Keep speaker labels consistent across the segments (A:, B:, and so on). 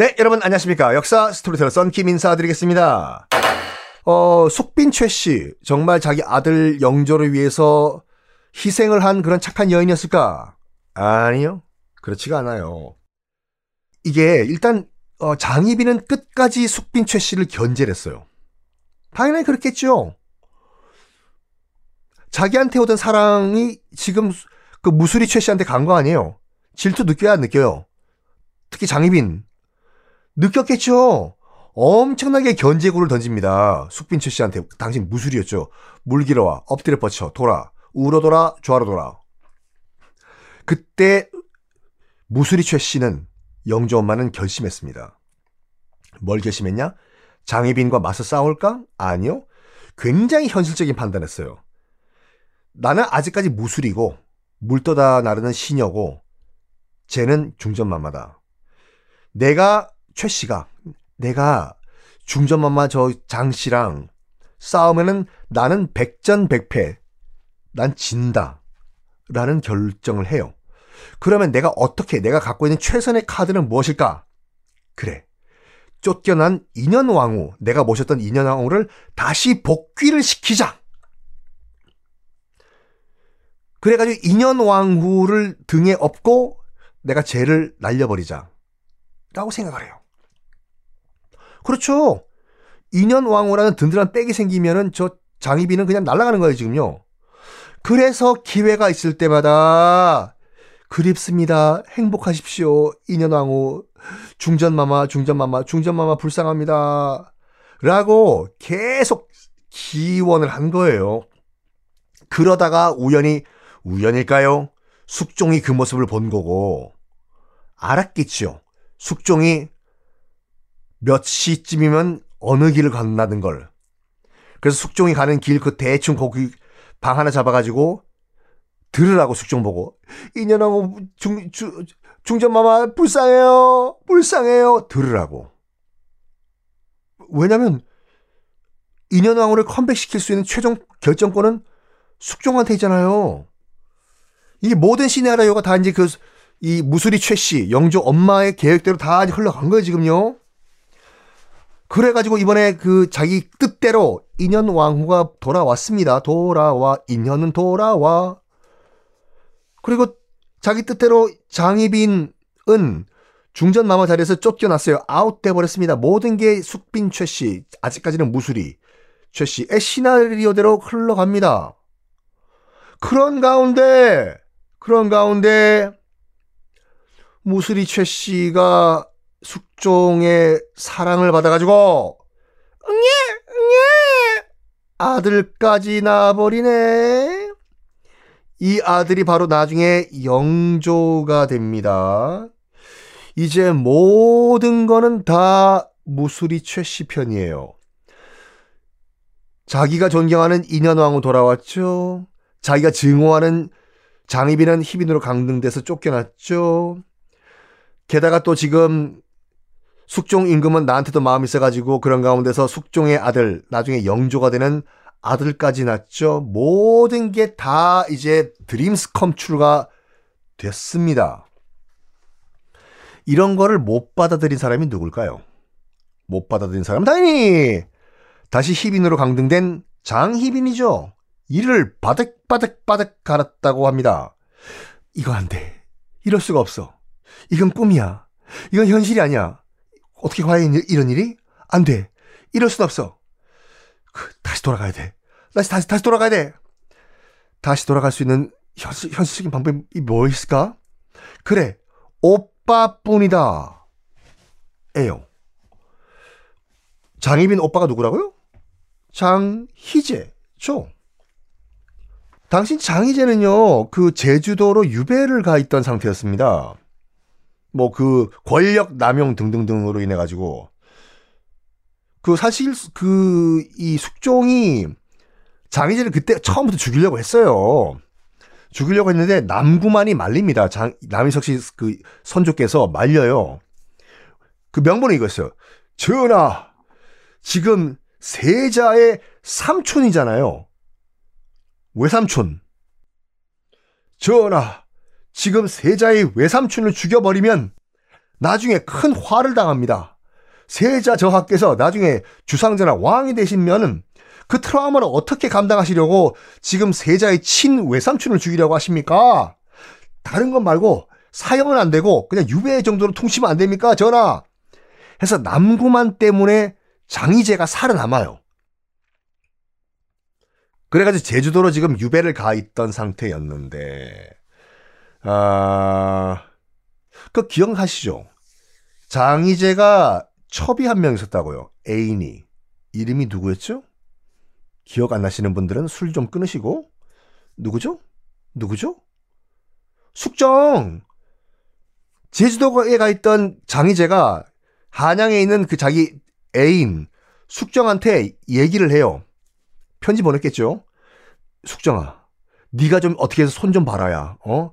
A: 네, 여러분 안녕하십니까. 역사 스토리텔러 썬킴 인사드리겠습니다. 어, 숙빈 최 씨, 정말 자기 아들 영조를 위해서 희생을 한 그런 착한 여인이었을까? 아니요. 그렇지가 않아요. 이게 일단 어, 장희빈은 끝까지 숙빈 최 씨를 견제를 했어요. 당연히 그렇겠죠. 자기한테 오던 사랑이 지금 그 무수리 최 씨한테 간 거 아니에요. 질투 느껴야 느껴요. 특히 장희빈. 느꼈겠죠. 엄청나게 견제구를 던집니다. 숙빈철 씨한테 당신 무술이었죠. 물 길어와 엎드려 뻗쳐 돌아 우로 돌아 좌로 돌아. 그때 무술이 최 씨는 영조 엄마는 결심했습니다. 뭘 결심했냐? 장희빈과 맞서 싸울까? 아니요. 굉장히 현실적인 판단했어요. 나는 아직까지 무술이고 물떠다 나르는 시녀고 쟤는 중전마마다. 내가 최 씨가 내가 중전마마 저 장 씨랑 싸우면은 나는 백전백패. 난 진다. 라는 결정을 해요. 그러면 내가 어떻게 내가 갖고 있는 최선의 카드는 무엇일까? 그래. 쫓겨난 인현왕후, 내가 모셨던 인현왕후를 다시 복귀를 시키자. 그래가지고 인현왕후를 등에 업고 내가 죄를 날려버리자. 라고 생각을 해요. 그렇죠. 인현왕후라는 든든한 백이 생기면은 저 장희빈은 그냥 날아가는 거예요, 지금요. 그래서 기회가 있을 때마다 그립습니다. 행복하십시오. 인현왕후. 중전마마, 중전마마, 중전마마 불쌍합니다. 라고 계속 기원을 한 거예요. 그러다가 우연히, 우연일까요? 숙종이 그 모습을 본 거고, 알았겠죠. 숙종이 몇 시쯤이면 어느 길을 건너는 걸. 그래서 숙종이 가는 길 그 대충 거기 방 하나 잡아가지고 들으라고 숙종 보고 인연하고 중, 중, 중전마마 불쌍해요 불쌍해요. 들으라고. 왜냐면 인연왕후를 컴백시킬 수 있는 최종 결정권은 숙종한테 있잖아요. 이게 모든 시나리오가 다 이제 그 이 무수리 최씨 영조 엄마의 계획대로 다 흘러간 거예요 지금요 그래가지고 이번에 그 자기 뜻대로 인현 왕후가 돌아왔습니다. 돌아와 인현은 돌아와. 그리고 자기 뜻대로 장희빈은 중전 마마 자리에서 쫓겨났어요. 아웃돼 버렸습니다. 모든 게 숙빈 최 씨, 아직까지는 무수리 최 씨의 시나리오대로 흘러갑니다. 그런 가운데 그런 가운데 무수리 최 씨가 숙종의 사랑을 받아가지고 응예 응예 아들까지 낳아버리네. 이 아들이 바로 나중에 영조가 됩니다. 이제 모든 거는 다 무수리 최씨 편이에요. 자기가 존경하는 인현왕후 돌아왔죠. 자기가 증오하는 장희빈은 희빈으로 강등돼서 쫓겨났죠. 게다가 또 지금 숙종 임금은 나한테도 마음이 있어가지고 그런 가운데서 숙종의 아들, 나중에 영조가 되는 아들까지 낳죠. 모든 게 다 이제 드림스 컴츄가 됐습니다. 이런 거를 못 받아들인 사람이 누굴까요? 못 받아들인 사람은 당연히 다시 희빈으로 강등된 장희빈이죠. 이를 바득바득바득 갈았다고 합니다. 이거 안 돼. 이럴 수가 없어. 이건 꿈이야. 이건 현실이 아니야. 어떻게 과연 이런 일이? 안 돼. 이럴 순 없어. 그, 다시 돌아가야 돼. 다시, 다시, 다시 돌아가야 돼. 다시 돌아갈 수 있는 현실, 현실적인 방법이 뭐 있을까? 그래, 오빠뿐이다. 에요. 장희빈 오빠가 누구라고요? 장희재죠. 당신 장희재는요, 그 제주도로 유배를 가 있던 상태였습니다. 뭐 그 권력 남용 등등등으로 인해 가지고 그 사실 그 이 숙종이 장희재를 그때 처음부터 죽이려고 했어요. 죽이려고 했는데 남구만이 말립니다. 장, 남희석 씨 그 선조께서 말려요. 그 명분은 이거였어요. 전하, 지금 세자의 삼촌이잖아요. 외삼촌. 전하, 지금 세자의 외삼촌을 죽여버리면 나중에 큰 화를 당합니다. 세자 저하께서 나중에 주상전하 왕이 되시면은 그 트라우마를 어떻게 감당하시려고 지금 세자의 친 외삼촌을 죽이려고 하십니까? 다른 건 말고 사형은 안 되고 그냥 유배 정도로 통치면 안 됩니까? 전하. 해서 남구만 때문에 장희재가 살아남아요. 그래가지고 제주도로 지금 유배를 가 있던 상태였는데, 아, 그 기억하시죠? 장희재가 첩이 한 명 있었다고요. 애인이. 이름이 누구였죠? 기억 안 나시는 분들은 술 좀 끊으시고, 누구죠? 누구죠? 숙정! 제주도에 가 있던 장희재가 한양에 있는 그 자기 애인 숙정한테 얘기를 해요. 편지 보냈겠죠. 숙정아, 네가 좀 어떻게 해서 손 좀 봐라야. 어?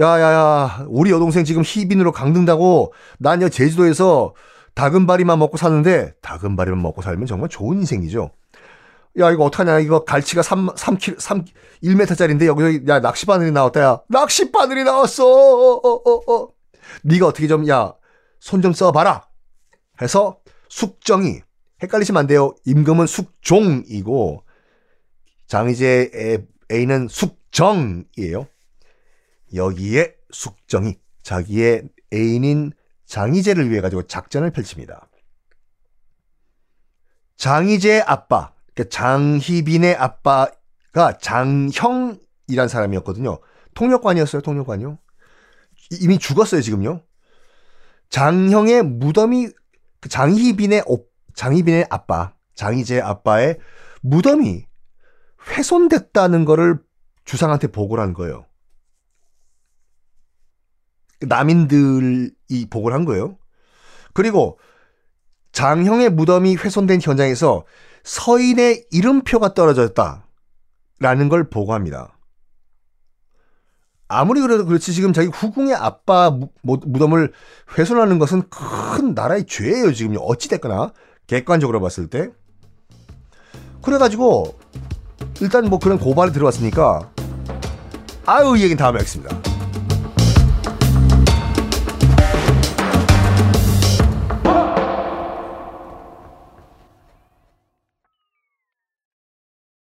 A: 야야야, 우리 여동생 지금 희빈으로 강등다고 난 여 제주도에서 다금바리만 먹고 사는데 다금바리만 먹고 살면 정말 좋은 인생이죠. 야 이거 어떡하냐 이거 갈치가 3 3kg 3 1m짜리인데 여기 야 낚시 바늘이 나왔다 야 낚시 바늘이 나왔어 어, 어, 어, 어. 네가 어떻게 좀 야 손 좀 써봐라 해서 숙정이 헷갈리시면 안 돼요. 임금은 숙종이고 장희재의 A는 숙정이에요. 여기에 숙정이 자기의 애인인 장희재를 위해 가지고 작전을 펼칩니다. 장희재의 아빠, 그러니까 장희빈의 아빠가 장형이란 사람이었거든요. 통역관이었어요, 통역관이요. 이미 죽었어요, 지금요. 장형의 무덤이 그 장희빈의 장희빈의 아빠, 장희재 아빠의 무덤이 훼손됐다는 거를 주상한테 보고를 한 거예요. 남인들이 보고를 한 거예요. 그리고 장형의 무덤이 훼손된 현장에서 서인의 이름표가 떨어졌다라는 걸 보고합니다. 아무리 그래도 그렇지 지금 자기 후궁의 아빠 무덤을 훼손하는 것은 큰 나라의 죄예요 지금 어찌 됐거나 객관적으로 봤을 때 그래가지고 일단 뭐 그런 고발이 들어왔으니까 아유 이 얘기는 다음에 하겠습니다.